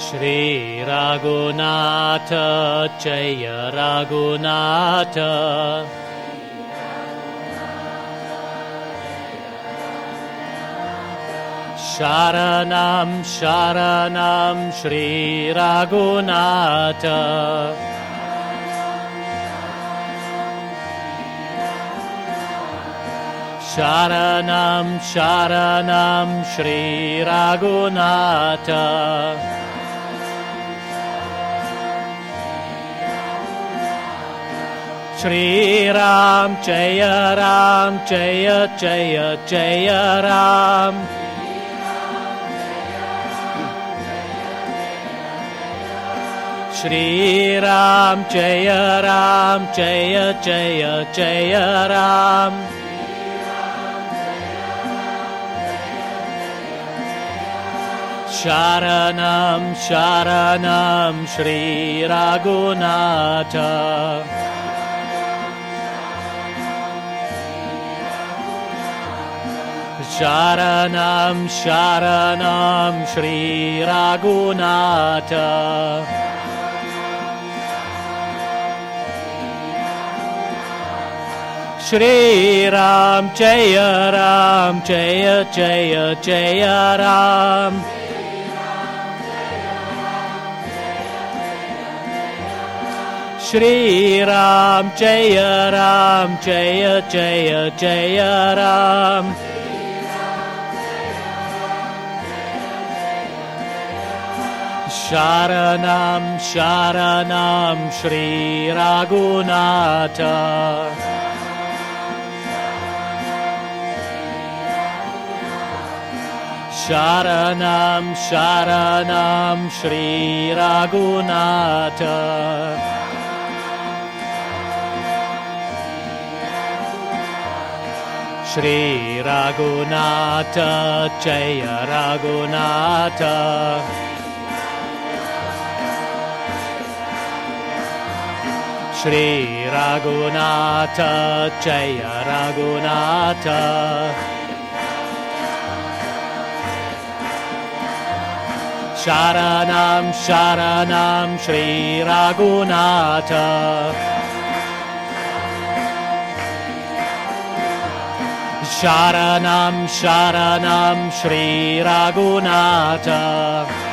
Shri Raghunatha Jaya Raghunatha Sharanam Sharanam Shri Raghunatha Sharanam Sharanam Shri Raghunatha Shri Ram Jaya Ram Jaya Jaya Jaya Ram. Shri Ram Jaya Ram Jaya Jaya Jaya Ram. Sharanam Sharanam Sharanam Shri Raghunatha. Shri Ram Jaya Ram Jaya Jaya Jaya Ram. Shri Ram Jaya Ram Jaya Jaya Jaya Ram Sharanam Sharanam Shri Raghunatha. Sharanam Sharanam Shri Raghunatha. Shri Raghunatha Jaya Raghunatha Shri Raghunatha Jaya Raghunatha. Sharanam Sharanam Shri Raghunatha. Sharanam Sharanam Shri Raghunatha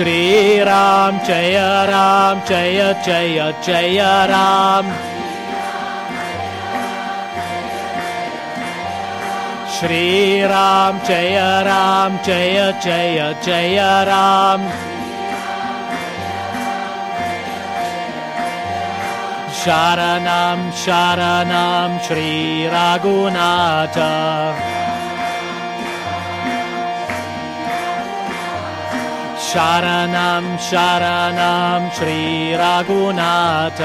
Shriram जय राम जय जय जय राम। श्रीराम जय राम जय जय जय राम। शारणां शारणां श्रीरागुनाथ शरणं शरणं श्रीरघुनाथ।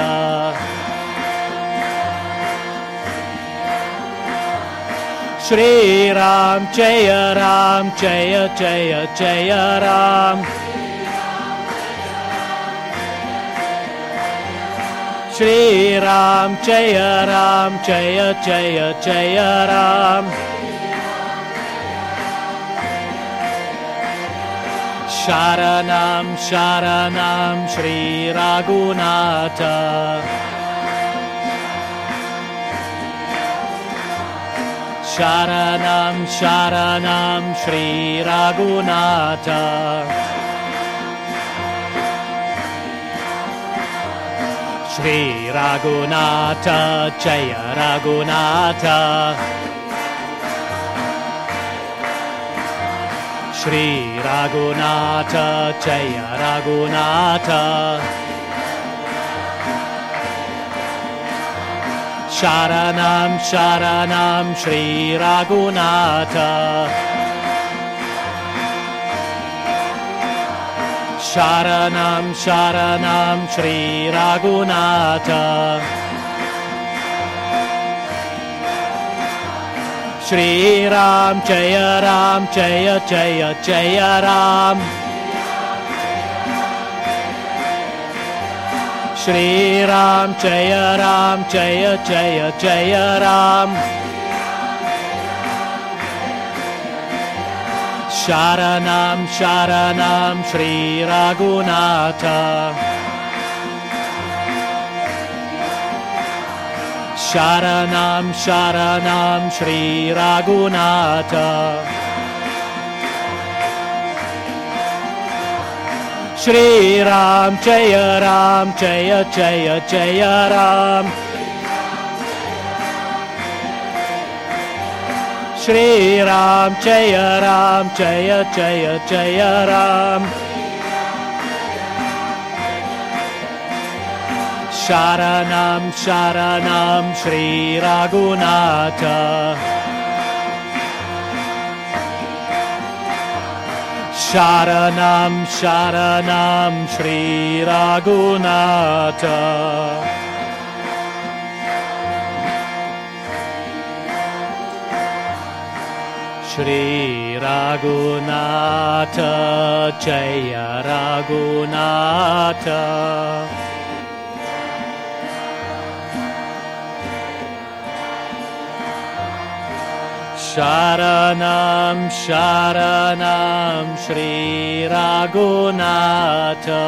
श्रीराम जय राम जय जय जय राम। श्रीराम जय राम जय जय जय Ram. Sharanam Sharanam Shri Raghunatha. Sharanam Sharanam Shri Raghunatha. Shri Raghunatha Jaya Raghunatha Shri Raghunatha Jaya Raghunatha Sharanam Sharanam Shri Raghunatha Sharanam Sharanam Shri Raghunatha Shri Ram Jaya Ram Jaya Jaya Jaya Ram. Shri Ram Jaya Ram Jaya Jaya Jaya Ram. Sharanam Sharanam Shri Raghunatha शरणं शरणं श्रीरागुनाथ श्रीराम जय राम जय जय जय राम। श्रीराम जय राम जय जय जय Ram. Sharanam Sharanam Shri Raghunatha. Sharanam Sharanam Shri Raghunatha. Shri Raghunatha Jaya Raghunatha Sharanam Sharanam Shri Raghunatha